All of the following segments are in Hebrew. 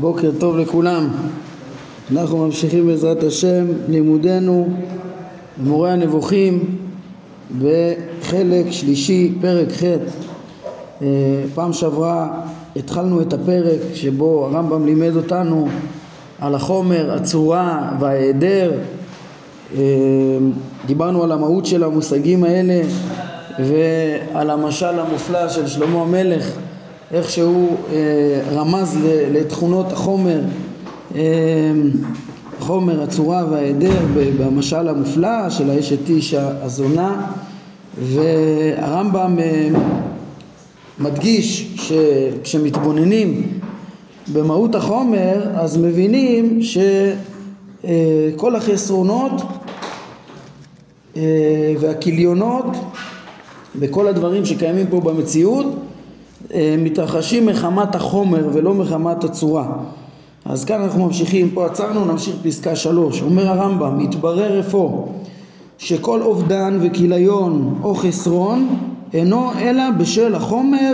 בוקר טוב לכולם. אנחנו ממשיכים בעזרת השם לימודנו במורה הנבוכים בחלק שלישי, פרק ח'. אה, פעם שעברה התחלנו את הפרק שבו הרמב"ם לימד אותנו על החומר, הצורה וההיעדר. אה, דיברנו על המהות של המושגים האלה ועל המשל המופלא של שלמה המלך איך שהוא אה, רמז לתכונות החומר, אה, חומר, הצורה וההיעדר במשל המופלא של האשת איש הזונה והרמב"ם אה, מדגיש שכשמתבוננים במהות החומר אז מבינים שכל החסרונות והכיליונות וכל הדברים שקיימים פה במציאות אה, מתרחשים מחמת החומר ולא מחמת הצורה. אז כאן אנחנו ממשיכים, פה עצרנו, נמשיך פסקה שלוש. אומר הרמב"ם, מתברר אפוא שכל אובדן וכיליון או חסרון אינו אלא בשל החומר,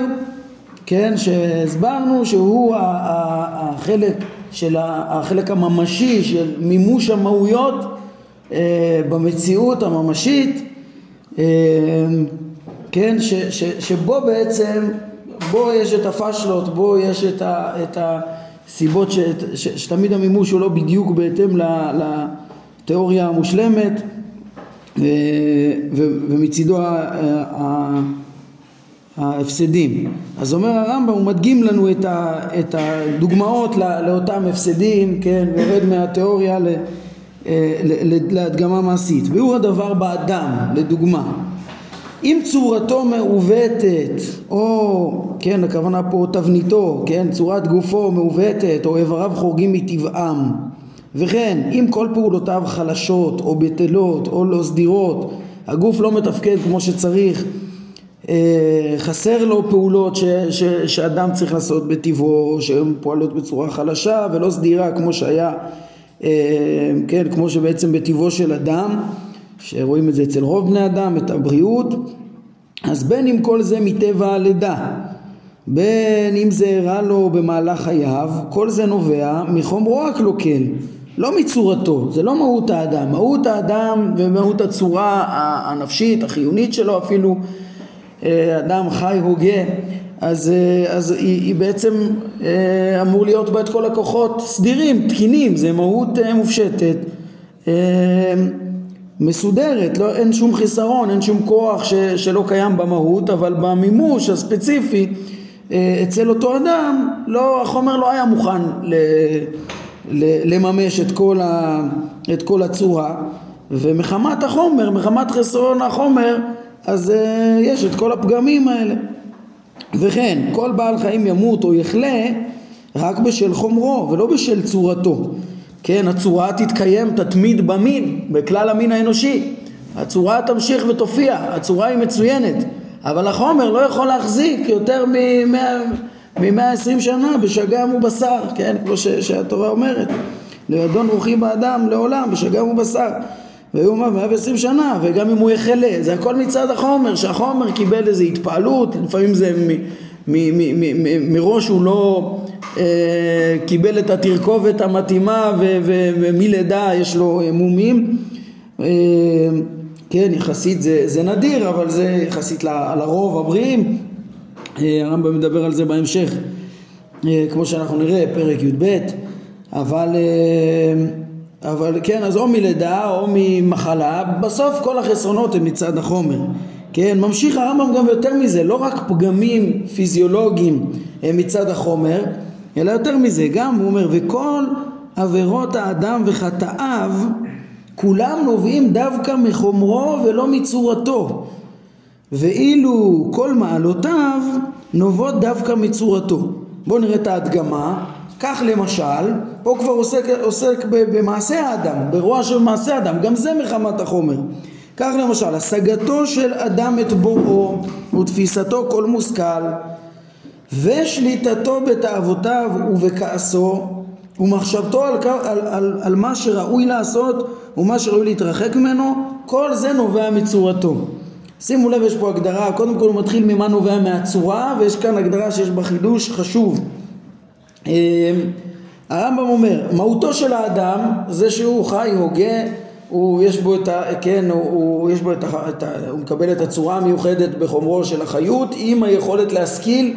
כן, שהסברנו שהוא החלק של החלק הממשי של מימוש המהויות אה, במציאות הממשית, אה, כן, ש, ש, שבו בעצם בו יש את הפשלות, בו יש את, ה, את הסיבות ש, ש, שתמיד המימוש הוא לא בדיוק בהתאם לתיאוריה המושלמת ו, ו, ומצידו ההפסדים. אז אומר הרמב"ם, הוא מדגים לנו את, ה, את הדוגמאות לא, לאותם הפסדים, כן, ויורד מהתיאוריה ל, להדגמה מעשית. והוא הדבר באדם, לדוגמה. אם צורתו מעוותת, או, כן, הכוונה פה תבניתו, כן, צורת גופו מעוותת, או איבריו חורגים מטבעם, וכן, אם כל פעולותיו חלשות, או בטלות, או לא סדירות, הגוף לא מתפקד כמו שצריך, אה, חסר לו פעולות ש, ש, שאדם צריך לעשות בטבעו, שהן פועלות בצורה חלשה ולא סדירה כמו שהיה, אה, כן, כמו שבעצם בטבעו של אדם, שרואים את זה אצל רוב בני אדם, את הבריאות, אז בין אם כל זה מטבע הלידה, בין אם זה הראה לו במהלך חייו, כל זה נובע מחומרו הקלוקל, לא מצורתו, זה לא מהות האדם, מהות האדם ומהות הצורה הנפשית, החיונית שלו אפילו, אה, אדם חי הוגה, אז, אה, אז היא, היא בעצם אה, אמור להיות בה את כל הכוחות סדירים, תקינים, זה מהות מופשטת. מסודרת, לא, אין שום חיסרון, אין שום כוח ש, שלא קיים במהות, אבל במימוש הספציפי אה, אצל אותו אדם, לא, החומר לא היה מוכן ל, ל, לממש את כל, ה, את כל הצורה, ומחמת החומר, מחמת חסרון החומר, אז uh, יש את כל הפגמים האלה. וכן, כל בעל חיים ימות או יחלה רק בשל חומרו ולא בשל צורתו. כן, הצורה תתקיים, תתמיד במין, בכלל המין האנושי. הצורה תמשיך ותופיע, הצורה היא מצוינת, אבל החומר לא יכול להחזיק יותר מ-120 שנה בשגם ובשר, כן, כמו ש- שהתורה אומרת. לידון רוחי באדם לעולם, בשגם ובשר. והיו אומר 120 שנה, וגם אם הוא יחלה, זה הכל מצד החומר, שהחומר קיבל איזו התפעלות, לפעמים זה מראש הוא לא קיבל את התרכובת המתאימה ומלידה יש לו מומים. אה, כן יחסית זה, זה נדיר אבל זה יחסית לרוב הבריאים. אה, הרמב"ם מדבר על זה בהמשך. כמו שאנחנו נראה פרק י"ב. אבל אבל כן אז או מלידה או ממחלה. בסוף כל החסרונות הם מצד החומר. כן ממשיך הרמב"ם גם יותר מזה. לא רק פגמים פיזיולוגיים מצד החומר אלא יותר מזה, גם הוא אומר, וכל עבירות האדם וחטאיו כולם נובעים דווקא מחומרו ולא מצורתו ואילו כל מעלותיו נובעות דווקא מצורתו. בואו נראה את ההדגמה. כך למשל, פה כבר עוסק, עוסק במעשה האדם, ברוע של מעשה האדם, גם זה מחמת החומר. כך למשל, השגתו של אדם את בוראו ותפיסתו כל מושכל ושליטתו בתאוותיו ובכעסו ומחשבתו על, על, על, על מה שראוי לעשות ומה שראוי להתרחק ממנו כל זה נובע מצורתו. שימו לב יש פה הגדרה. קודם כל הוא מתחיל ממה נובע מהצורה ויש כאן הגדרה שיש בה חידוש חשוב. אמ, הרמב"ם אומר, מהותו של האדם זה שהוא חי, הוגה, הוא יש בו את ה... כן, הוא, הוא יש בו את ה... את ה הוא מקבל את הצורה המיוחדת בחומרו של החיות עם היכולת להשכיל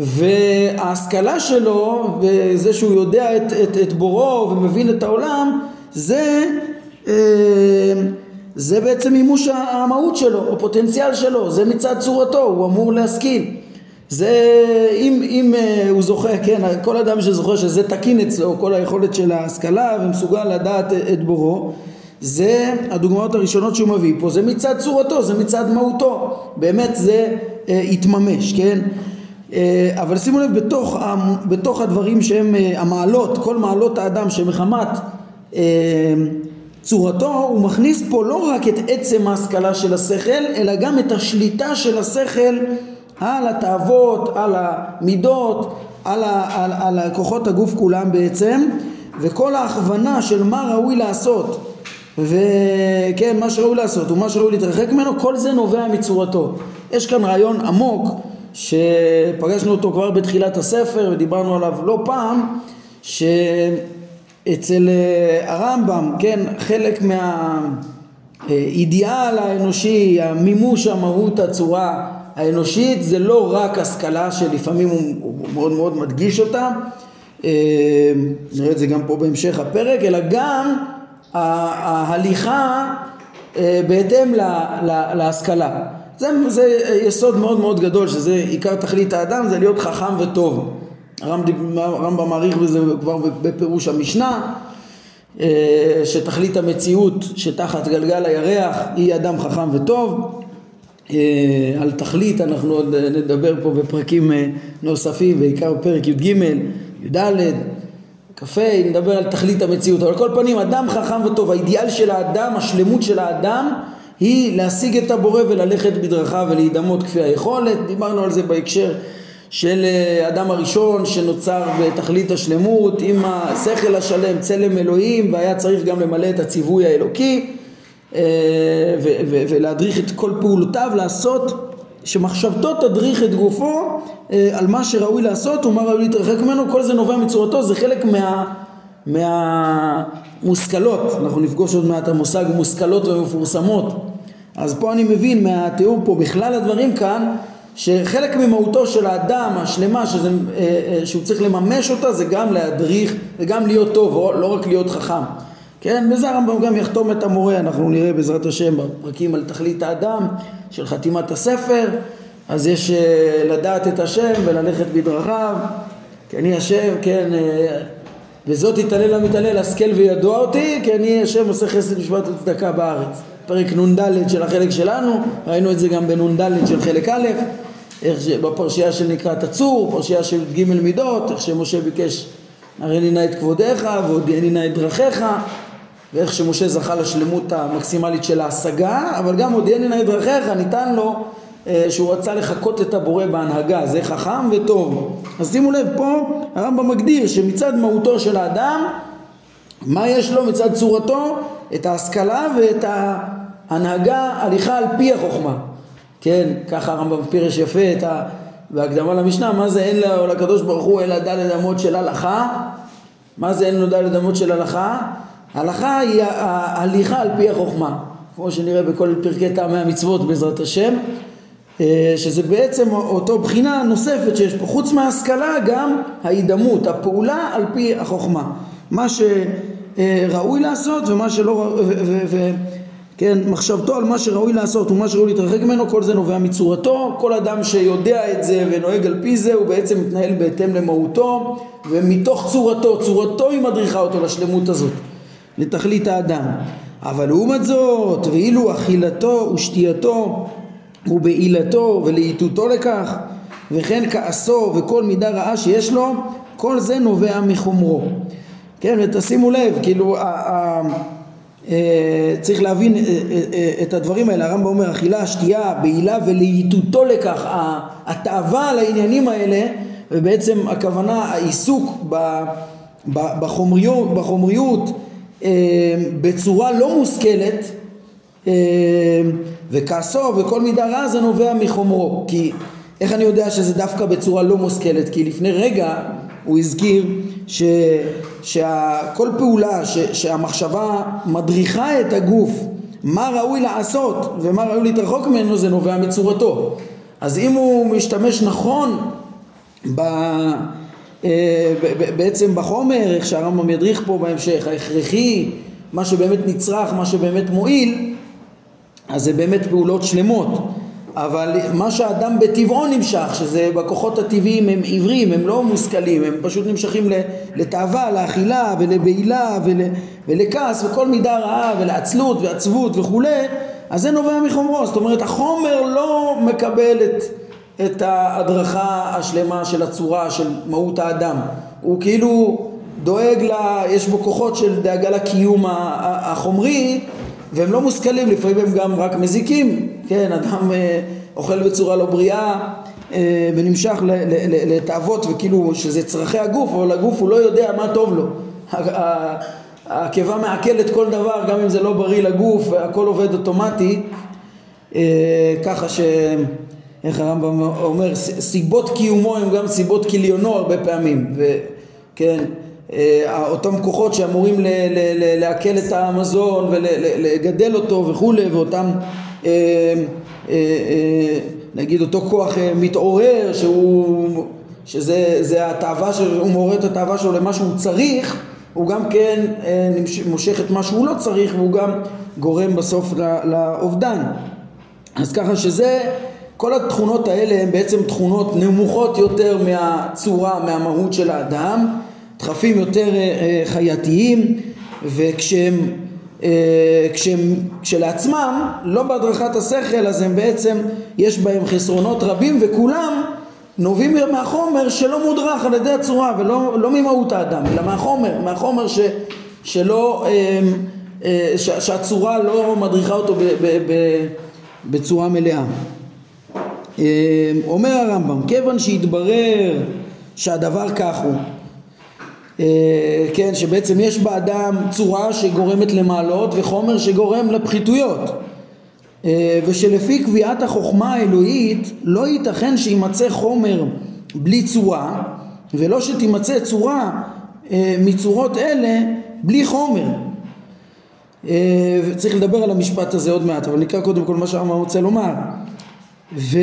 וההשכלה שלו וזה שהוא יודע את, את, את בורו ומבין את העולם זה אה, זה בעצם מימוש המהות שלו, הפוטנציאל שלו, זה מצד צורתו, הוא אמור להשכיל. זה, אם, אם uh, הוא זוכה, כן, כל אדם שזוכה שזה תקין אצלו, כל היכולת של ההשכלה ומסוגל לדעת את בורו, זה הדוגמאות הראשונות שהוא מביא פה, זה מצד צורתו, זה מצד מהותו, באמת זה uh, יתממש, כן? Uh, אבל שימו לב, בתוך, בתוך הדברים שהם uh, המעלות, כל מעלות האדם שמחמת uh, צורתו, הוא מכניס פה לא רק את עצם ההשכלה של השכל, אלא גם את השליטה של השכל על התאוות, על המידות, על, ה, על, על כוחות הגוף כולם בעצם, וכל ההכוונה של מה ראוי לעשות, וכן, מה שראוי לעשות ומה שראוי להתרחק ממנו, כל זה נובע מצורתו. יש כאן רעיון עמוק שפגשנו אותו כבר בתחילת הספר ודיברנו עליו לא פעם, ש... אצל אה, הרמב"ם, כן, חלק מהאידיאל האנושי, המימוש המהות הצורה האנושית, זה לא רק השכלה שלפעמים הוא, מאוד מאוד מדגיש אותה, אה, נראה את זה גם פה בהמשך הפרק, אלא גם ההליכה אה, בהתאם להשכלה. זה, זה יסוד מאוד מאוד גדול, שזה עיקר תכלית האדם, זה להיות חכם וטוב. הרמב"ם מעריך בזה כבר בפירוש המשנה אה, שתכלית המציאות שתחת גלגל הירח היא אדם חכם וטוב אה, על תכלית אנחנו עוד נדבר פה בפרקים אה, נוספים בעיקר בפרק י"ג, י"ד, כ"ה, נדבר על תכלית המציאות אבל על כל פנים אדם חכם וטוב האידיאל של האדם, השלמות של האדם היא להשיג את הבורא וללכת בדרכיו ולהידמות כפי היכולת. דיברנו על זה בהקשר של אה, אדם הראשון שנוצר בתכלית השלמות עם השכל השלם צלם אלוהים והיה צריך גם למלא את הציווי האלוקי אה, ולהדריך את כל פעולותיו לעשות שמחשבתו תדריך את גופו אה, על מה שראוי לעשות ומה ראוי להתרחק ממנו. כל זה נובע מצורתו זה חלק מה, מהמושכלות אנחנו נפגוש עוד מעט המושג מושכלות ומפורסמות אז פה אני מבין מהתיאור פה בכלל הדברים כאן שחלק ממהותו של האדם השלמה שזה, אה, אה, שהוא צריך לממש אותה זה גם להדריך וגם להיות טוב, לא רק להיות חכם. כן, בזה הרמב"ם גם יחתום את המורה, אנחנו נראה בעזרת השם בפרקים על תכלית האדם של חתימת הספר, אז יש אה, לדעת את השם וללכת בדרכיו, כי אני השם, כן, וזאת יתעלל המתעלל, השכל וידוע אותי, כי אני השם עושה חסד משפט וצדקה בארץ. פרק נ"ד של החלק שלנו, ראינו את זה גם בנ"ד של חלק א', איך בפרשייה של נקראת הצור, פרשייה של ג' מידות, איך שמשה ביקש הראני נא את כבודיך והודיעני נא את דרכיך ואיך שמשה זכה לשלמות המקסימלית של ההשגה, אבל גם הודיעני נא את דרכיך ניתן לו אה, שהוא רצה לחקות את הבורא בהנהגה, זה חכם וטוב. אז שימו לב, פה הרמב"ם מגדיר שמצד מהותו של האדם, מה יש לו מצד צורתו? את ההשכלה ואת ההנהגה, הליכה על פי החוכמה. כן, ככה הרמב"ם פירש יפה את ה... בהקדמה למשנה, מה זה אין לו לקדוש ברוך הוא אלא דלת אמות של הלכה? מה זה אין לו דלת אמות של הלכה? הלכה היא ההליכה על פי החוכמה, כמו שנראה בכל פרקי טעמי המצוות בעזרת השם, אה, שזה בעצם אותו בחינה נוספת שיש פה, חוץ מההשכלה גם ההידמות, הפעולה על פי החוכמה. מה שראוי לעשות ומה שלא... כן, מחשבתו על מה שראוי לעשות ומה שראוי להתרחק ממנו, כל זה נובע מצורתו. כל אדם שיודע את זה ונוהג על פי זה, הוא בעצם מתנהל בהתאם למהותו, ומתוך צורתו, צורתו היא מדריכה אותו לשלמות הזאת, לתכלית האדם. אבל לעומת זאת, ואילו אכילתו ושתייתו ובעילתו ולאיתותו לכך, וכן כעסו וכל מידה רעה שיש לו, כל זה נובע מחומרו. כן, ותשימו לב, כאילו, צריך להבין אה, אה, את הדברים האלה, הרמב"ם אומר אכילה, שתייה, בעילה ולהיטותו לכך, התאווה על העניינים האלה ובעצם הכוונה העיסוק בחומריות, בחומריות בצורה לא מושכלת וכעסו וכל מידה רע זה נובע מחומרו. כי איך אני יודע שזה דווקא בצורה לא מושכלת? כי לפני רגע הוא הזכיר ש, שכל פעולה ש, שהמחשבה מדריכה את הגוף מה ראוי לעשות ומה ראוי להתרחוק ממנו זה נובע מצורתו אז אם הוא משתמש נכון ב... אה, בעצם בחומר, איך שהרמב"ם ידריך פה בהמשך, ההכרחי, מה שבאמת נצרך, מה שבאמת מועיל, אז זה באמת פעולות שלמות. אבל מה שהאדם בטבעו נמשך, שזה בכוחות הטבעיים הם עיוורים, הם לא מושכלים, הם פשוט נמשכים לתאווה, לאכילה ולבעילה ול, ולכעס וכל מידה רעה ולעצלות ועצבות וכולי, אז זה נובע מחומרו. זאת אומרת החומר לא מקבל את, את ההדרכה השלמה של הצורה של מהות האדם. הוא כאילו דואג לה, יש בו כוחות של דאגה לקיום החומרי והם לא מושכלים, לפעמים הם גם רק מזיקים, כן, אדם אה, אוכל בצורה לא בריאה אה, ונמשך לתאוות וכאילו שזה צרכי הגוף, אבל הגוף הוא לא יודע מה טוב לו. הקיבה מעכלת כל דבר, גם אם זה לא בריא לגוף, הכל עובד אוטומטי, אה, ככה ש... איך הרמב"ם אומר, סיבות קיומו הם גם סיבות כליונו הרבה פעמים, וכן, אותם כוחות שאמורים לעכל את המזון ולגדל אותו וכולי, ואותם, אה, אה, נגיד אותו כוח מתעורר שהוא, שזה התאווה שלו, הוא מעורר את התאווה שלו למה שהוא צריך, הוא גם כן מושך את מה שהוא לא צריך והוא גם גורם בסוף לאובדן. אז ככה שזה, כל התכונות האלה הן בעצם תכונות נמוכות יותר מהצורה, מהמהות של האדם דחפים יותר אה, אה, חייתיים וכשהם אה, כשהם כשלעצמם לא בהדרכת השכל אז הם בעצם יש בהם חסרונות רבים וכולם נובעים מהחומר שלא מודרך על ידי הצורה ולא לא ממהות האדם אלא מהחומר, מהחומר ש, שלא, ש, שהצורה לא מדריכה אותו ב, ב, ב, בצורה מלאה. אומר הרמב"ם, כיוון שהתברר שהדבר כך הוא כן, שבעצם יש באדם צורה שגורמת למעלות וחומר שגורם לפחיתויות. אה, ושלפי קביעת החוכמה האלוהית לא ייתכן שימצא חומר בלי צורה ולא שתימצא צורה אה, מצורות אלה בלי חומר. וצריך לדבר על המשפט הזה עוד מעט אבל נקרא קודם כל מה שהרמב"ם רוצה לומר ו...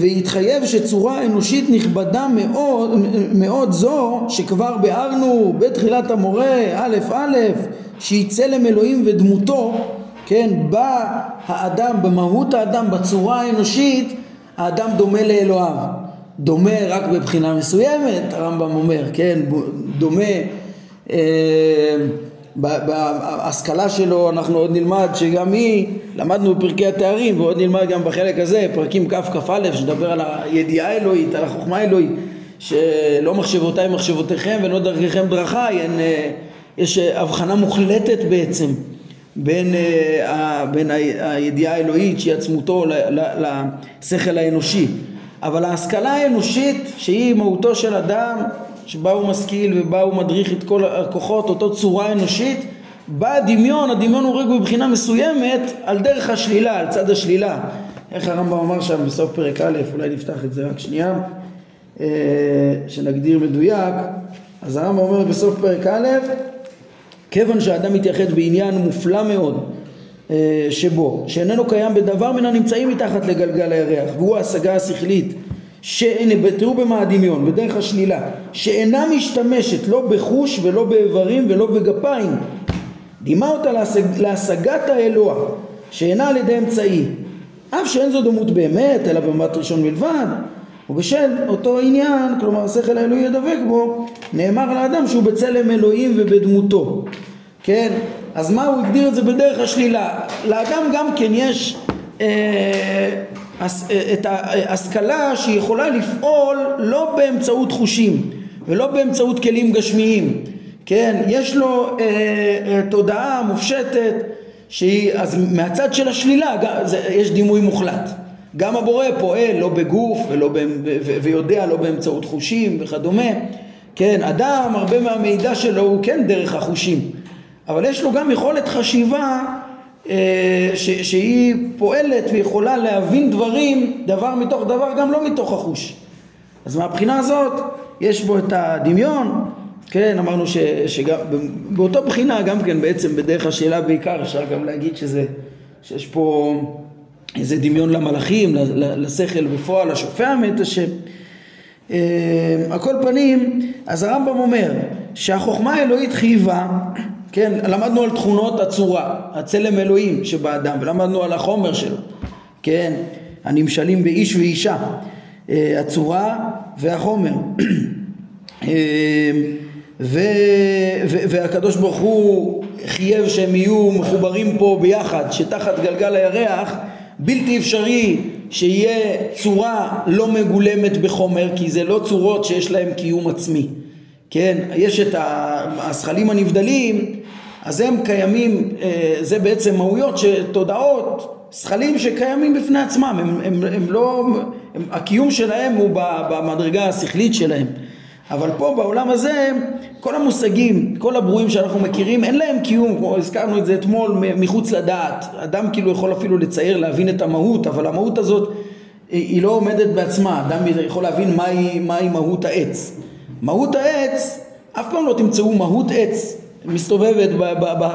והתחייב שצורה אנושית נכבדה מאוד, מאוד זו שכבר ביארנו בתחילת המורה א' א' שהיא צלם אלוהים ודמותו כן בא האדם במהות האדם בצורה האנושית האדם דומה לאלוהיו. דומה רק בבחינה מסוימת הרמב"ם אומר כן דומה אה, בהשכלה שלו אנחנו עוד נלמד שגם היא, למדנו בפרקי התארים ועוד נלמד גם בחלק הזה, פרקים ככ"א שדבר על הידיעה האלוהית, על החוכמה האלוהית שלא מחשבותיי מחשבותיכם ולא דרככם דרכיי, אה, יש הבחנה מוחלטת בעצם בין, אה, בין הידיעה האלוהית שהיא עצמותו לשכל האנושי. אבל ההשכלה האנושית שהיא מהותו של אדם שבה הוא משכיל ובה הוא מדריך את כל הכוחות, אותו צורה אנושית, בא הדמיון, הדמיון הוא רק בבחינה מסוימת על דרך השלילה, על צד השלילה. איך הרמב"ם אמר שם בסוף פרק א', אולי נפתח את זה רק שנייה, אה, שנגדיר מדויק. אז הרמב"ם אומר בסוף פרק א', כיוון שהאדם מתייחד בעניין מופלא מאוד אה, שבו, שאיננו קיים בדבר מן הנמצאים מתחת לגלגל הירח, והוא ההשגה השכלית שהנה תראו במה הדמיון, בדרך השלילה, שאינה משתמשת לא בחוש ולא באיברים ולא בגפיים, דימה אותה להשג, להשגת האלוה, שאינה על ידי אמצעי, אף שאין זו דמות באמת, אלא במבט ראשון מלבד, ובשל אותו עניין, כלומר השכל האלוהי ידבק בו, נאמר על האדם שהוא בצלם אלוהים ובדמותו, כן? אז מה הוא הגדיר את זה בדרך השלילה? לאדם גם כן יש אה, את ההשכלה שהיא יכולה לפעול לא באמצעות חושים ולא באמצעות כלים גשמיים, כן? יש לו אה, אה, תודעה מופשטת שהיא, אז מהצד של השלילה זה, יש דימוי מוחלט. גם הבורא פועל לא בגוף ולא ב, ו, ויודע לא באמצעות חושים וכדומה. כן, אדם, הרבה מהמידע שלו הוא כן דרך החושים, אבל יש לו גם יכולת חשיבה אה, ש, שהיא פועלת ויכולה להבין דברים, דבר מתוך דבר, גם לא מתוך החוש. אז מהבחינה הזאת יש בו את הדמיון, כן, אמרנו ש, שגם באותו בחינה גם כן בעצם בדרך השאלה בעיקר אפשר גם להגיד שזה, שיש פה איזה דמיון למלאכים, לשכל בפועל, השופע מת השם. אה, על כל פנים, אז הרמב"ם אומר שהחוכמה האלוהית חייבה, כן, למדנו על תכונות הצורה, הצלם אלוהים שבאדם, ולמדנו על החומר שלו, כן, הנמשלים באיש ואישה, אה, הצורה והחומר. אה, ו, ו, והקדוש ברוך הוא חייב שהם יהיו מחוברים פה ביחד, שתחת גלגל הירח בלתי אפשרי שיהיה צורה לא מגולמת בחומר, כי זה לא צורות שיש להם קיום עצמי. כן, יש את הזכלים הנבדלים, אז הם קיימים, אה, זה בעצם מהויות, תודעות, זכלים שקיימים בפני עצמם, הם, הם, הם לא, הם, הקיום שלהם הוא במדרגה השכלית שלהם. אבל פה בעולם הזה כל המושגים, כל הברואים שאנחנו מכירים אין להם קיום, כמו הזכרנו את זה אתמול, מחוץ לדעת. אדם כאילו יכול אפילו לצייר, להבין את המהות, אבל המהות הזאת היא לא עומדת בעצמה, אדם יכול להבין מהי, מהי מהות העץ. מהות העץ, אף פעם לא תמצאו מהות עץ מסתובבת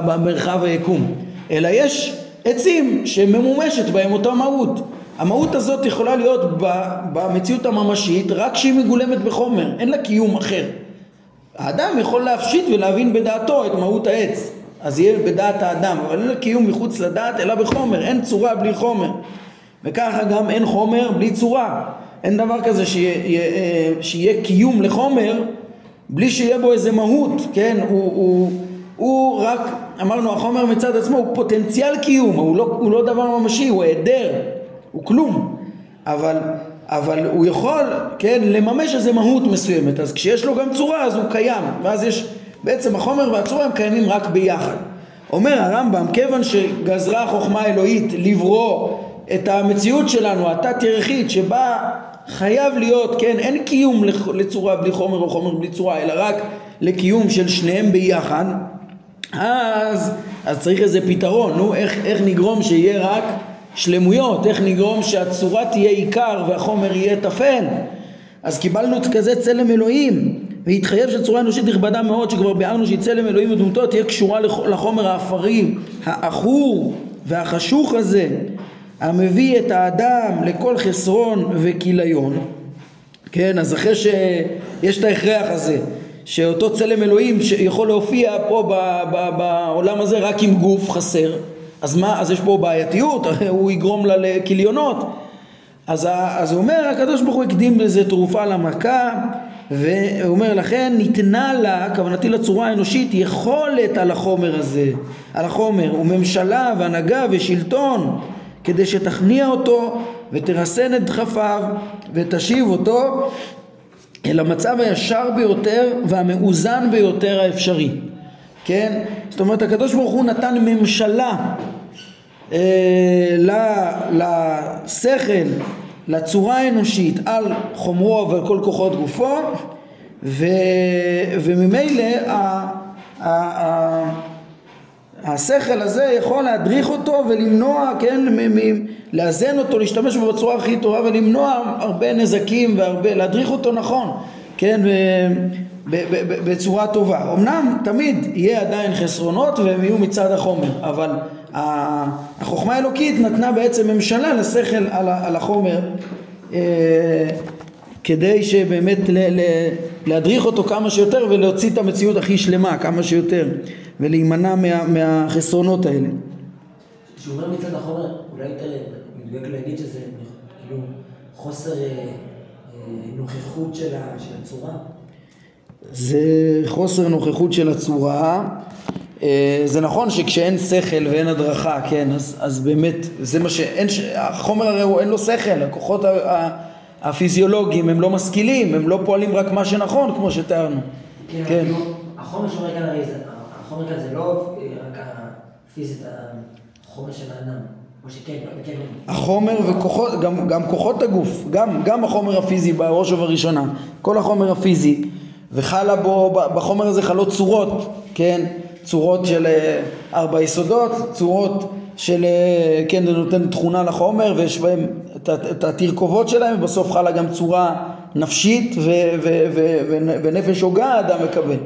במרחב היקום, אלא יש עצים שממומשת בהם אותה מהות. המהות הזאת יכולה להיות במציאות הממשית רק כשהיא מגולמת בחומר, אין לה קיום אחר. האדם יכול להפשיט ולהבין בדעתו את מהות העץ, אז יהיה בדעת האדם, אבל אין לה קיום מחוץ לדעת אלא בחומר, אין צורה בלי חומר. וככה גם אין חומר בלי צורה. אין דבר כזה שיהיה, שיהיה קיום לחומר בלי שיהיה בו איזה מהות, כן? הוא, הוא, הוא רק, אמרנו החומר מצד עצמו הוא פוטנציאל קיום, הוא לא, הוא לא דבר ממשי, הוא היעדר, הוא כלום, אבל, אבל הוא יכול, כן, לממש איזה מהות מסוימת, אז כשיש לו גם צורה אז הוא קיים, ואז יש, בעצם החומר והצורה הם קיימים רק ביחד. אומר הרמב"ם, כיוון שגזרה חוכמה אלוהית לברוא את המציאות שלנו, התת-ירחית, שבה חייב להיות, כן, אין קיום לצורה בלי חומר או חומר בלי צורה, אלא רק לקיום של שניהם ביחד, אז, אז צריך איזה פתרון, נו, איך, איך נגרום שיהיה רק שלמויות, איך נגרום שהצורה תהיה עיקר והחומר יהיה טפל אז קיבלנו כזה צלם אלוהים והתחייב שצורה אנושית נכבדה מאוד שכבר ביארנו שהיא צלם אלוהים ודמותו תהיה קשורה לחומר האפרי, העכור והחשוך הזה המביא את האדם לכל חסרון וכיליון כן אז אחרי שיש את ההכרח הזה שאותו צלם אלוהים שיכול להופיע פה בעולם הזה רק עם גוף חסר אז מה, אז יש פה בעייתיות, הוא יגרום לה לכיליונות. אז, אז הוא אומר, הקדוש ברוך הוא הקדים לזה תרופה למכה, והוא אומר, לכן ניתנה לה, כוונתי לצורה האנושית, יכולת על החומר הזה, על החומר, וממשלה והנהגה ושלטון, כדי שתכניע אותו ותרסן את דחפיו ותשיב אותו אל המצב הישר ביותר והמאוזן ביותר האפשרי. כן? זאת אומרת הקדוש ברוך הוא נתן ממשלה אה, לשכל, לצורה האנושית על חומרו ועל כל כוחות גופו ו, וממילא ה, ה, ה, השכל הזה יכול להדריך אותו ולמנוע, כן, לאזן אותו, להשתמש בו בצורה הכי טובה ולמנוע הרבה נזקים והרבה, להדריך אותו נכון, כן, בצורה טובה. אמנם תמיד יהיה עדיין חסרונות והם יהיו מצד החומר, אבל החוכמה האלוקית נתנה בעצם ממשלה לשכל על החומר אה, כדי שבאמת להדריך אותו כמה שיותר ולהוציא את המציאות הכי שלמה כמה שיותר ולהימנע מה, מהחסרונות האלה. כשהוא אומר מצד החומר, אולי יותר מדויק להגיד שזה כאילו חוסר אה, אה, נוכחות של הצורה? זה חוסר נוכחות של הצורה. אה, זה נכון שכשאין שכל ואין הדרכה, כן, אז, אז באמת, זה מה שאין, החומר הרי הוא אין לו שכל, הכוחות הפיזיולוגיים הם לא משכילים, הם לא פועלים רק מה שנכון, כמו שתיארנו. כן, כן. החומר שאומר כאן הרי זה, החומר כאן זה לא רק הפיזית, החומר של האדם. כן, כן. החומר וכוחות, גם, גם כוחות הגוף, גם, גם החומר הפיזי בראש ובראשונה, כל החומר הפיזי וחלה בו, בחומר הזה חלות צורות, כן? צורות של אה, ארבע יסודות, צורות של, אה, כן, זה נותן תכונה לחומר ויש בהם את, התרכובות שלהם ובסוף חלה גם צורה נפשית ו- ו- ו- ונפש הוגה אדם מקבל.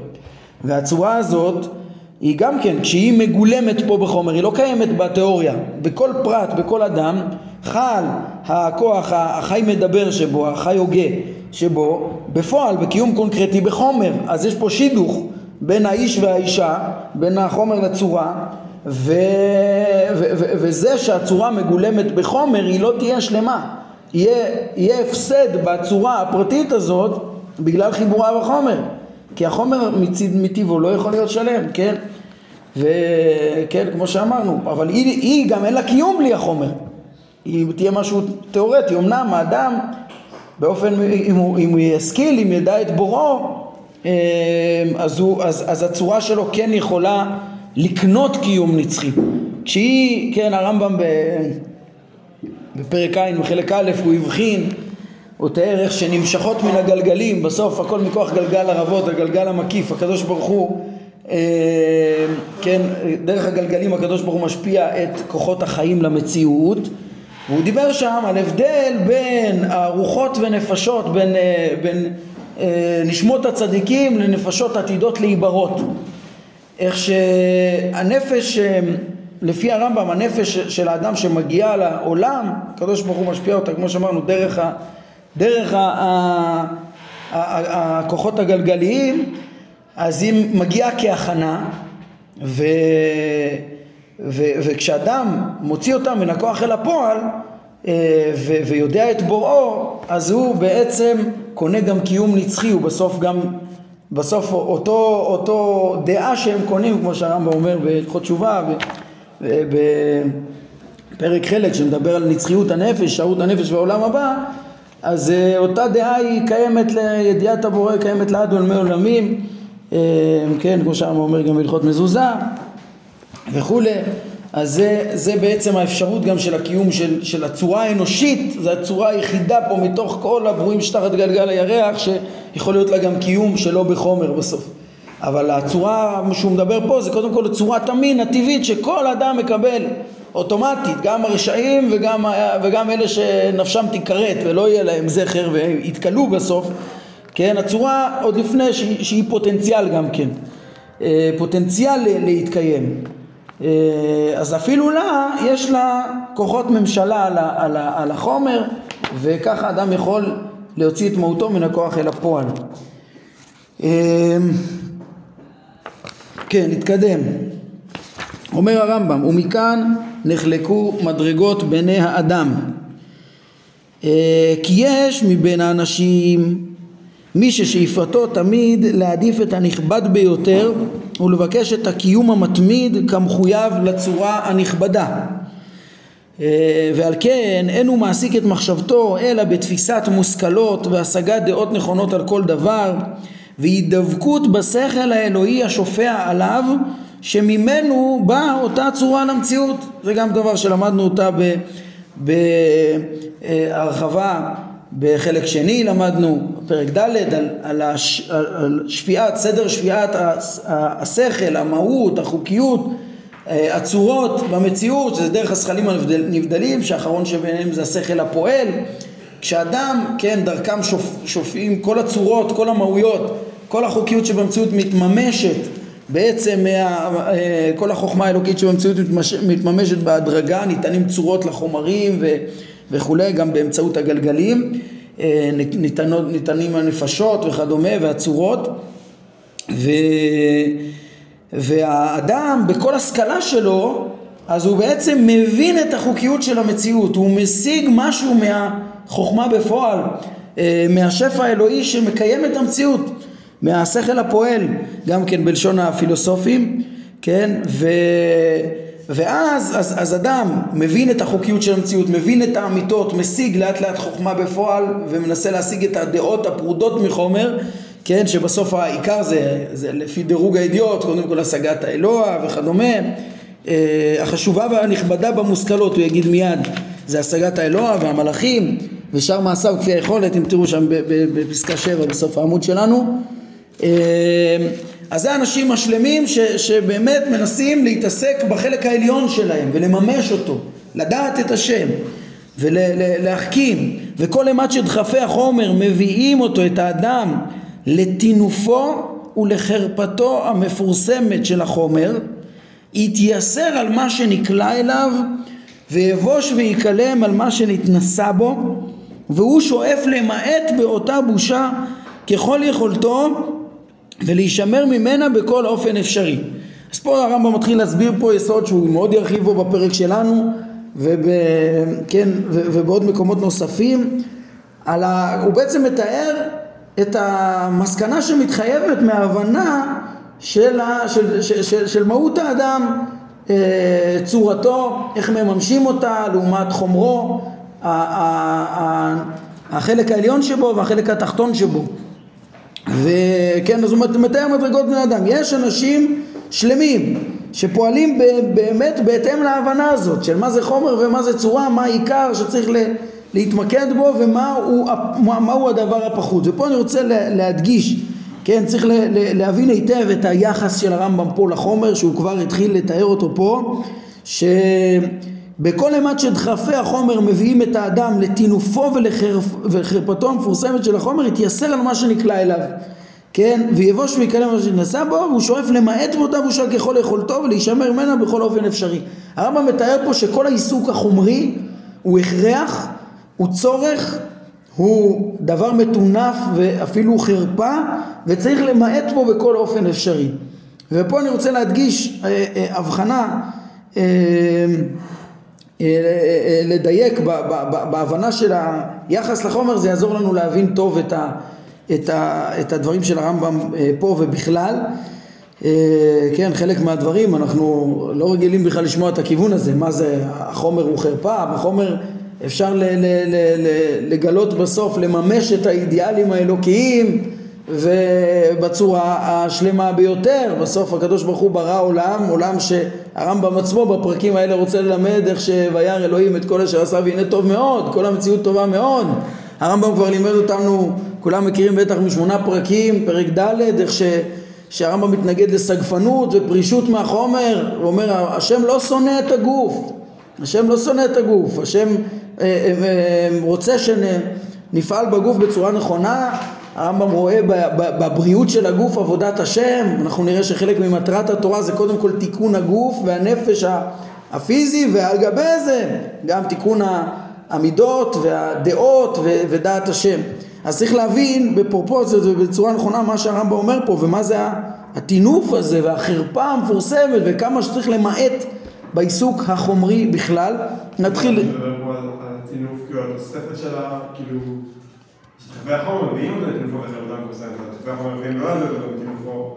והצורה הזאת היא גם כן, כשהיא מגולמת פה בחומר, היא לא קיימת בתיאוריה. בכל פרט, בכל אדם, חל הכוח החי מדבר שבו, החי הוגה שבו, בפועל, בקיום קונקרטי בחומר. אז יש פה שידוך בין האיש והאישה, בין החומר לצורה, ו... ו... ו... וזה שהצורה מגולמת בחומר היא לא תהיה שלמה. יהיה, יהיה הפסד בצורה הפרטית הזאת בגלל חיבורה בחומר. כי החומר מטבעו לא יכול להיות שלם, כן? וכן, כמו שאמרנו, אבל היא, היא גם אין לה קיום בלי החומר. היא תהיה משהו תיאורטי. אמנם האדם, באופן, אם הוא, אם הוא ישכיל, אם ידע את בוראו, אה, אז, אז, אז הצורה שלו כן יכולה לקנות קיום נצחי. כשהיא, כן, הרמב"ם ב, בפרק ע' בחלק א', הוא הבחין הוא תיאר איך שנמשכות מן הגלגלים, בסוף הכל מכוח גלגל ערבות, הגלגל המקיף, הקדוש ברוך הוא, אה, כן, דרך הגלגלים הקדוש ברוך הוא משפיע את כוחות החיים למציאות, והוא דיבר שם על הבדל בין הרוחות ונפשות, בין, אה, בין אה, נשמות הצדיקים לנפשות עתידות להיברות. איך שהנפש, אה, לפי הרמב"ם, הנפש של האדם שמגיע לעולם, הקדוש ברוך הוא משפיע אותה, כמו שאמרנו, דרך. דרך הכוחות הגלגליים, אז היא מגיעה כהכנה, ו, ו, וכשאדם מוציא אותה מן הכוח אל הפועל, אה, ו, ויודע את בוראו, אז הוא בעצם קונה גם קיום נצחי, הוא בסוף גם, בסוף אותו, אותו דעה שהם קונים, כמו שהרמב"ם אומר בהלכות תשובה, בפרק חלק שמדבר על נצחיות הנפש, שרות הנפש והעולם הבא, אז uh, אותה דעה היא קיימת לידיעת הבורא, קיימת לעד עולמי עולמים, uh, כן, כמו שהרמב"ם אומר גם בהלכות מזוזה וכולי, אז זה, זה בעצם האפשרות גם של הקיום של, של הצורה האנושית, זו הצורה היחידה פה מתוך כל הברואים שתחת גלגל הירח, שיכול להיות לה גם קיום שלא בחומר בסוף. אבל הצורה שהוא מדבר פה זה קודם כל צורת המין הטבעית שכל אדם מקבל אוטומטית, גם הרשעים וגם, וגם אלה שנפשם תיכרת ולא יהיה להם זכר ויתכלו בסוף, כן, הצורה עוד לפני שהיא, שהיא פוטנציאל גם כן, אה, פוטנציאל להתקיים. אה, אז אפילו לה, יש לה כוחות ממשלה על, על, על החומר, וככה אדם יכול להוציא את מהותו מן הכוח אל הפועל. אה, כן, נתקדם. אומר הרמב"ם, ומכאן נחלקו מדרגות בני האדם. אה, כי יש מבין האנשים מי ששאיפתו תמיד להעדיף את הנכבד ביותר ולבקש את הקיום המתמיד כמחויב לצורה הנכבדה. אה, ועל כן אין הוא מעסיק את מחשבתו אלא בתפיסת מושכלות והשגת דעות נכונות על כל דבר והידבקות בשכל האלוהי השופע עליו שממנו באה אותה צורה למציאות. זה גם דבר שלמדנו אותה בהרחבה בחלק שני, למדנו פרק ד' על, על, הש, על שפיעת, סדר שפיעת השכל, המהות, החוקיות, הצורות במציאות, שזה דרך הזכלים הנבדלים, שהאחרון שביניהם זה השכל הפועל. כשאדם, כן, דרכם שופ, שופעים כל הצורות, כל המהויות, כל החוקיות שבמציאות מתממשת בעצם מה, אה, כל החוכמה האלוקית שבמציאות מתממשת בהדרגה, ניתנים צורות לחומרים ו, וכולי, גם באמצעות הגלגלים, אה, ניתנות, ניתנים הנפשות וכדומה והצורות. ו, והאדם בכל השכלה שלו אז הוא בעצם מבין את החוקיות של המציאות, הוא משיג משהו מהחוכמה בפועל, אה, מהשפע האלוהי שמקיים את המציאות מהשכל הפועל, גם כן בלשון הפילוסופים, כן, ו... ואז אז, אז אדם מבין את החוקיות של המציאות, מבין את האמיתות, משיג לאט לאט חוכמה בפועל ומנסה להשיג את הדעות הפרודות מחומר, כן, שבסוף העיקר זה, זה לפי דירוג הידיעות, קודם כל השגת האלוה וכדומה. אה, החשובה והנכבדה במושכלות, הוא יגיד מיד, זה השגת האלוה והמלאכים ושאר מעשיו כפי היכולת, אם תראו שם בפסקה 7 בסוף העמוד שלנו. אמ, אז זה האנשים השלמים ש, שבאמת מנסים להתעסק בחלק העליון שלהם ולממש אותו, לדעת את השם. ולהחכים וכל אימת שדחפי החומר מביאים אותו את האדם לטינופו ולחרפתו המפורסמת של החומר יתייסר על מה שנקלע אליו ויבוש ויקלם על מה שנתנסה בו והוא שואף למעט באותה בושה ככל יכולתו ולהישמר ממנה בכל אופן אפשרי. אז פה הרמב"ם מתחיל להסביר פה יסוד שהוא מאוד ירחיב בו בפרק שלנו וב, כן, ובעוד מקומות נוספים ה, הוא בעצם מתאר את המסקנה שמתחייבת מההבנה של, ה, של, של, של, של מהות האדם, אה, צורתו, איך מממשים אותה לעומת חומרו, החלק העליון שבו והחלק התחתון שבו. וכן, אז הוא מתאר מדרגות בני אדם. יש אנשים שלמים שפועלים באמת בהתאם להבנה הזאת של מה זה חומר ומה זה צורה, מה העיקר שצריך להתמקד בו ומהו הדבר הפחות. ופה אני רוצה להדגיש, כן, צריך להבין היטב את היחס של הרמב"ם פה לחומר שהוא כבר התחיל לתאר אותו פה, ש... בכל אימת שדחפי החומר מביאים את האדם לטינופו ולחרפתו המפורסמת של החומר, יתייסר על מה שנקלע אליו. כן, ויבוש ויקלם מה שנעשה בו, והוא שואף למעט באותה בושה ככל יכולתו ולהישמר ממנה בכל אופן אפשרי. הרמב"ם מתאר פה שכל העיסוק החומרי הוא הכרח, הוא צורך, הוא דבר מטונף ואפילו חרפה, וצריך למעט בו בכל אופן אפשרי. ופה אני רוצה להדגיש אה, אה, הבחנה אה, לדייק בהבנה של היחס לחומר זה יעזור לנו להבין טוב את, ה, את, ה, את הדברים של הרמב"ם אה, פה ובכלל. כן חלק מהדברים אנחנו לא רגילים בכלל לשמוע את הכיוון הזה. מה זה החומר הוא חרפה? בחומר אפשר ל, ל, ל, ל, לגלות בסוף לממש את האידיאלים האלוקיים ובצורה השלמה ביותר. בסוף הקדוש ברוך הוא ברא עולם, עולם שהרמב"ם עצמו בפרקים האלה רוצה ללמד איך שוירא אלוהים את כל אשר עשה והנה טוב מאוד, כל המציאות טובה מאוד. הרמב"ם כבר לימד אותנו, כולם מכירים בטח משמונה פרקים, פרק ד', איך ש... שהרמב"ם מתנגד לסגפנות ופרישות מהחומר, הוא אומר השם לא שונא את הגוף, השם לא שונא את הגוף, השם אה, אה, אה, רוצה שנפעל בגוף בצורה נכונה הרמב"ם רואה בבריאות של הגוף עבודת השם, אנחנו נראה שחלק ממטרת התורה זה קודם כל תיקון הגוף והנפש הפיזי ועל גבי זה גם תיקון המידות והדעות ודעת השם. אז צריך להבין בפרופורציות ובצורה נכונה מה שהרמב"ם אומר פה ומה זה הטינוף הזה והחרפה המפורסמת וכמה שצריך למעט בעיסוק החומרי בכלל. נתחיל...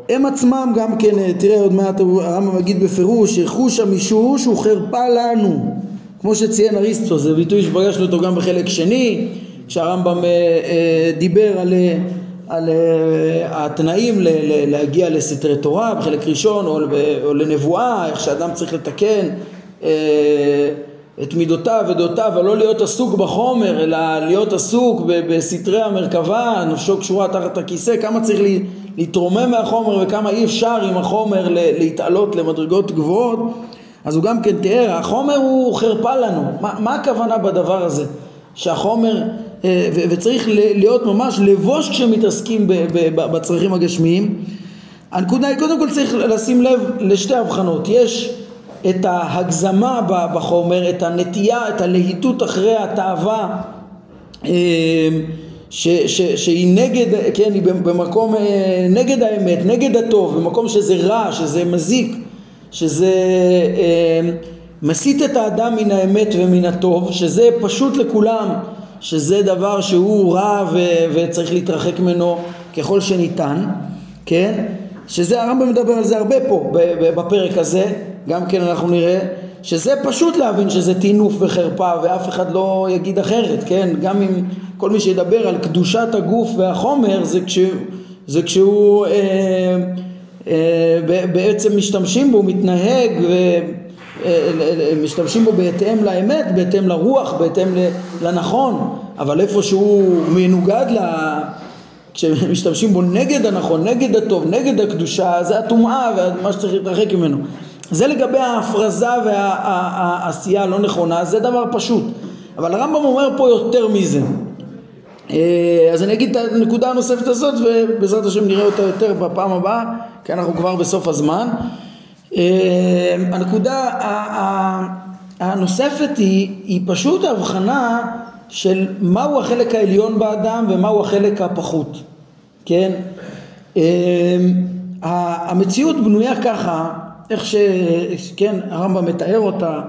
הם עצמם גם כן, תראה עוד מעט הרמב"ם מגיד בפירוש, שחוש המישוש הוא חרפה לנו, כמו שציין אריסטו, זה ביטוי שפגשנו אותו גם בחלק שני, כשהרמב"ם אה, אה, דיבר על, אה, על התנאים להגיע לסתרי תורה בחלק ראשון, או, או לנבואה, איך שאדם צריך לתקן את מידותיו ודעותיו ולא להיות עסוק בחומר אלא להיות עסוק בסתרי המרכבה, נפשו קשורה תחת הכיסא, כמה צריך להתרומם מהחומר וכמה אי אפשר עם החומר להתעלות למדרגות גבוהות. אז הוא גם כן תיאר, החומר הוא חרפה לנו, מה, מה הכוונה בדבר הזה? שהחומר, אה, וצריך להיות ממש לבוש כשמתעסקים בצרכים הגשמיים. הנקודה היא קודם כל צריך לשים לב לשתי הבחנות, יש את ההגזמה בחומר, את הנטייה, את הלהיטות אחרי התאווה אה, ש, ש, שהיא נגד, כן, היא במקום אה, נגד האמת, נגד הטוב, במקום שזה רע, שזה מזיק, שזה אה, מסית את האדם מן האמת ומן הטוב, שזה פשוט לכולם, שזה דבר שהוא רע ו, וצריך להתרחק ממנו ככל שניתן, כן? שזה הרמב"ם מדבר על זה הרבה פה בפרק הזה, גם כן אנחנו נראה שזה פשוט להבין שזה טינוף וחרפה ואף אחד לא יגיד אחרת, כן? גם אם כל מי שידבר על קדושת הגוף והחומר זה, כש, זה כשהוא אה, אה, בעצם משתמשים בו, מתנהג ומשתמשים אה, בו בהתאם לאמת, בהתאם לרוח, בהתאם לנכון, אבל איפה שהוא מנוגד ל... כשמשתמשים בו נגד הנכון, נגד הטוב, נגד הקדושה, זה הטומאה ומה שצריך להתרחק ממנו. זה לגבי ההפרזה והעשייה הלא נכונה, זה דבר פשוט. אבל הרמב"ם אומר פה יותר מזה. אה, אז אני אגיד את הנקודה הנוספת הזאת ובעזרת השם נראה אותה יותר בפעם הבאה כי אנחנו כבר בסוף הזמן. אה, הנקודה הנוספת היא, היא פשוט ההבחנה של מהו החלק העליון באדם ומהו החלק הפחות, כן? אה, המציאות בנויה ככה, איך שכן הרמב"ם מתאר אותה,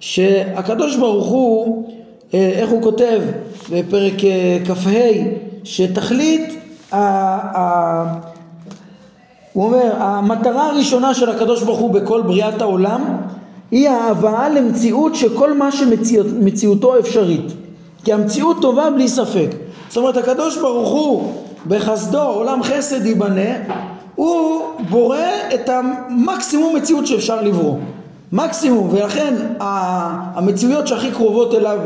שהקדוש ברוך הוא, אה, איך הוא כותב בפרק אה, כ"ה, שתכלית, הוא אומר, המטרה הראשונה של הקדוש ברוך הוא בכל בריאת העולם היא ההבאה למציאות שכל מה שמציאותו אפשרית. כי המציאות טובה בלי ספק. זאת אומרת הקדוש ברוך הוא בחסדו עולם חסד ייבנה הוא בורא את המקסימום מציאות שאפשר לברוא. מקסימום ולכן המציאויות שהכי קרובות אליו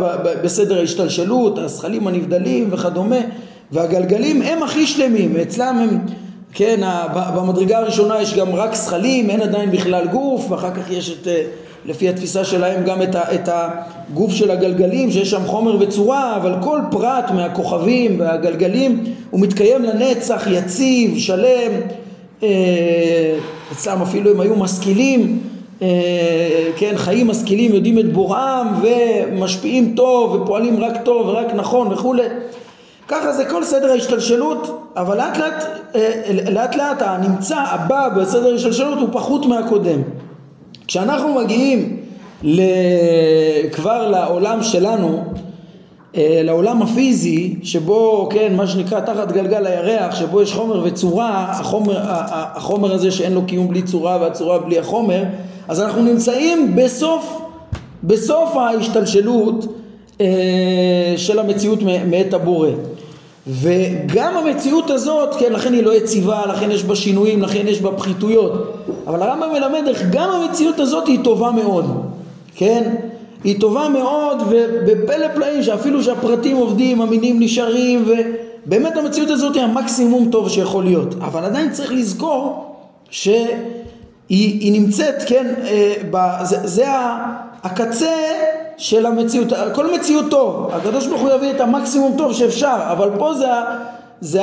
בסדר ההשתלשלות הזכלים הנבדלים וכדומה והגלגלים הם הכי שלמים. אצלם הם כן במדרגה הראשונה יש גם רק זכלים אין עדיין בכלל גוף ואחר כך יש את לפי התפיסה שלהם גם את, הגוף של הגלגלים שיש שם חומר וצורה אבל כל פרט מהכוכבים והגלגלים הוא מתקיים לנצח יציב שלם. אה, אצלם אפילו הם היו משכילים אה, כן חיים משכילים יודעים את בוראם ומשפיעים טוב ופועלים רק טוב ורק נכון וכולי ככה זה כל סדר ההשתלשלות אבל לאט לאט אה, לאט לאט הנמצא הבא בסדר ההשתלשלות הוא פחות מהקודם. כשאנחנו מגיעים כבר לעולם שלנו, אה, לעולם הפיזי, שבו, כן, מה שנקרא תחת גלגל הירח, שבו יש חומר וצורה, החומר, החומר הזה שאין לו קיום בלי צורה והצורה בלי החומר, אז אנחנו נמצאים בסוף, בסוף ההשתלשלות אה, של המציאות מאת הבורא. וגם המציאות הזאת, כן, לכן היא לא יציבה, לכן יש בה שינויים, לכן יש בה פחיתויות. אבל הרמב"ם מלמד איך גם המציאות הזאת היא טובה מאוד, כן? היא טובה מאוד ובפלא פלאים שאפילו שהפרטים עובדים, המינים נשארים ובאמת המציאות הזאת היא המקסימום טוב שיכול להיות. אבל עדיין צריך לזכור שהיא נמצאת, כן, אה, זה, זה הקצה של המציאות, כל מציאות טוב, הקדוש ברוך הוא יביא את המקסימום טוב שאפשר, אבל פה זה, זה,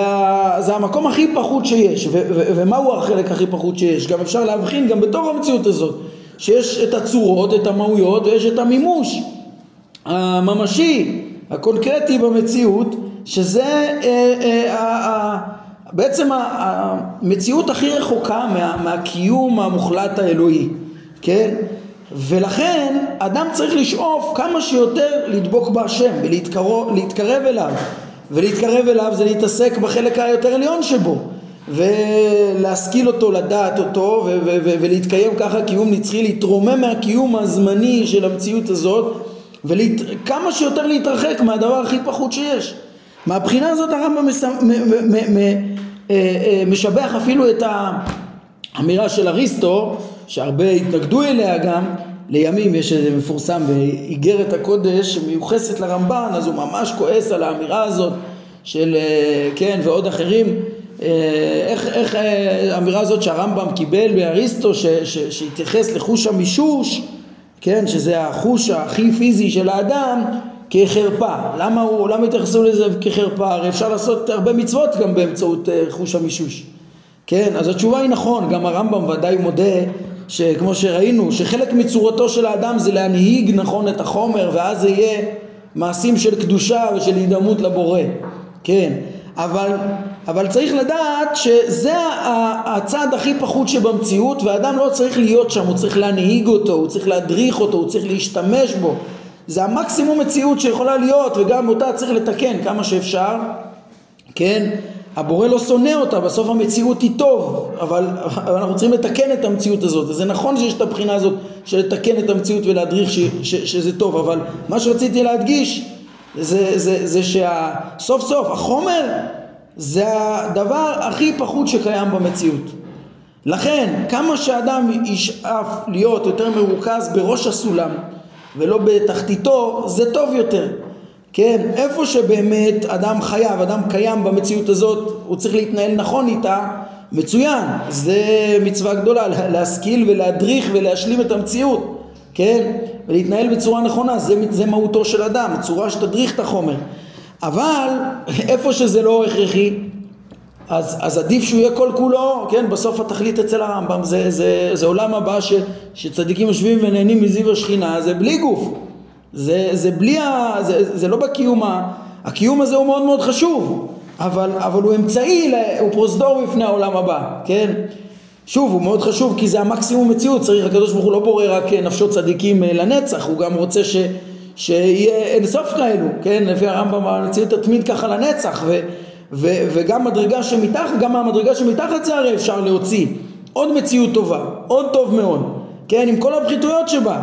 זה המקום הכי פחות שיש, ו, ו, ומהו החלק הכי פחות שיש, גם אפשר להבחין גם בתוך המציאות הזאת, שיש את הצורות, את המהויות ויש את המימוש הממשי, הקונקרטי במציאות, שזה אה, אה, בעצם המציאות הכי רחוקה מה, מהקיום המוחלט האלוהי, כן? ולכן אדם צריך לשאוף כמה שיותר לדבוק בהשם ולהתקרב אליו ולהתקרב אליו זה להתעסק בחלק היותר עליון שבו ולהשכיל אותו, לדעת אותו ו- ו- ו- ולהתקיים ככה קיום נצחי, להתרומם מהקיום הזמני של המציאות הזאת וכמה שיותר להתרחק מהדבר הכי פחות שיש. מהבחינה הזאת הרמב"ם אה, אה, משבח אפילו את האמירה של אריסטו שהרבה התנגדו אליה גם, לימים יש איזה מפורסם באיגרת הקודש שמיוחסת לרמב"ן, אז הוא ממש כועס על האמירה הזאת של, אה, כן, ועוד אחרים, איך, איך אה, האמירה הזאת שהרמב"ם קיבל באריסטו שהתייחס לחוש המישוש, כן, שזה החוש הכי פיזי של האדם, כחרפה. למה, הוא, למה התייחסו לזה כחרפה? הרי אפשר לעשות הרבה מצוות גם באמצעות חוש המישוש. כן, אז התשובה היא נכון, גם הרמב"ם ודאי מודה שכמו שראינו, שחלק מצורתו של האדם זה להנהיג נכון את החומר ואז זה יהיה מעשים של קדושה ושל הידמות לבורא, כן, אבל, אבל צריך לדעת שזה הצעד הכי פחות שבמציאות והאדם לא צריך להיות שם, הוא צריך להנהיג אותו, הוא צריך להדריך אותו, הוא צריך להשתמש בו, זה המקסימום מציאות שיכולה להיות וגם אותה צריך לתקן כמה שאפשר, כן, הבורא לא שונא אותה, בסוף המציאות היא טוב, אבל, אבל אנחנו צריכים לתקן את המציאות הזאת. אז זה נכון שיש את הבחינה הזאת של לתקן את המציאות ולהדריך ש, ש, שזה טוב, אבל מה שרציתי להדגיש זה, זה, זה שהסוף סוף החומר זה הדבר הכי פחות שקיים במציאות. לכן, כמה שאדם ישאף להיות יותר מרוכז בראש הסולם ולא בתחתיתו, זה טוב יותר. כן, איפה שבאמת אדם חייב, אדם קיים במציאות הזאת, הוא צריך להתנהל נכון איתה, מצוין, זה מצווה גדולה, להשכיל ולהדריך ולהשלים את המציאות, כן, ולהתנהל בצורה נכונה, זה, זה מהותו של אדם, צורה שתדריך את החומר. אבל איפה שזה לא הכרחי, אז, אז עדיף שהוא יהיה כל כולו, כן, בסוף התכלית אצל הרמב"ם זה, זה, זה עולם הבא ש, שצדיקים יושבים ונהנים מזיו השכינה, זה בלי גוף, זה, זה בלי ה... זה, זה לא בקיום ה... הקיום הזה הוא מאוד מאוד חשוב, אבל, אבל הוא אמצעי, הוא פרוזדור בפני העולם הבא, כן? שוב, הוא מאוד חשוב כי זה המקסימום מציאות, צריך, הקדוש ברוך הוא לא בורא רק נפשות צדיקים אה, לנצח, הוא גם רוצה ש, שיהיה אין סוף כאלו, כן? לפי הרמב"ם המציאות תתמיד ככה לנצח, ו, ו, וגם מדרגה שמתחת, גם מהמדרגה שמתחת זה הרי אפשר להוציא עוד מציאות טובה, עוד טוב מאוד, כן? עם כל הפחיתויות שבה.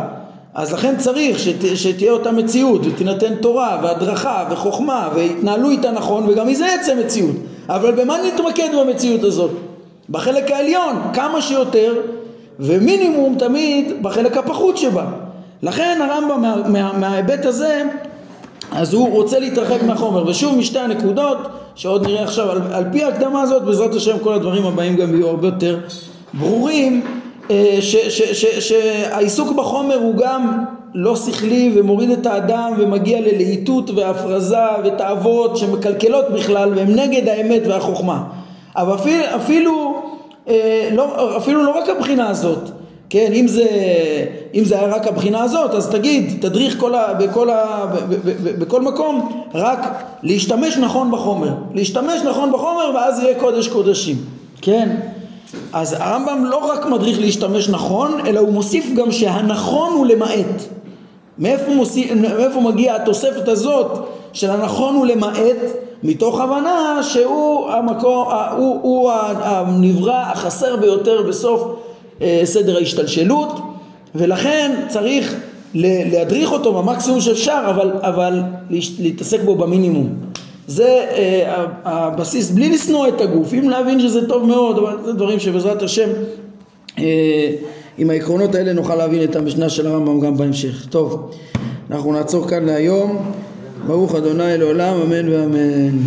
אז לכן צריך שת, שתהיה אותה מציאות ותינתן תורה והדרכה וחוכמה והתנהלו איתה נכון וגם מזה יצא מציאות אבל במה נתמקד במציאות הזאת? בחלק העליון כמה שיותר ומינימום תמיד בחלק הפחות שבה לכן הרמב"ם מה, מה, מההיבט הזה אז הוא רוצה להתרחק מהחומר. ושוב משתי הנקודות שעוד נראה עכשיו על, על פי ההקדמה הזאת בעזרת השם כל הדברים הבאים גם יהיו הרבה יותר ברורים אה, שהעיסוק בחומר הוא גם לא שכלי ומוריד את האדם ומגיע ללהיטות והפרזה ותאוות שמקלקלות בכלל והם נגד האמת והחוכמה. אבל אפילו, אפילו, אה, לא, אפילו לא רק הבחינה הזאת כן, אם זה, אם זה היה רק הבחינה הזאת, אז תגיד, תדריך כל ה, בכל, ה, ב, ב, ב, בכל מקום, רק להשתמש נכון בחומר. להשתמש נכון בחומר ואז יהיה קודש קודשים, כן? אז הרמב"ם לא רק מדריך להשתמש נכון, אלא הוא מוסיף גם שהנכון הוא למעט. מאיפה, מוסיף, מאיפה מגיעה התוספת הזאת של הנכון הוא למעט? מתוך הבנה שהוא המקור, הוא, הוא הנברא החסר ביותר בסוף סדר ההשתלשלות ולכן צריך להדריך אותו במקסימום שאפשר אבל, אבל להתעסק בו במינימום זה אה, הבסיס בלי לשנוא את הגוף, אם להבין שזה טוב מאוד, אבל זה דברים שבעזרת השם אה, עם העקרונות האלה נוכל להבין את המשנה של הרמב"ם גם בהמשך. טוב, אנחנו נעצור כאן להיום. ברוך אדוני לעולם, אמן ואמן.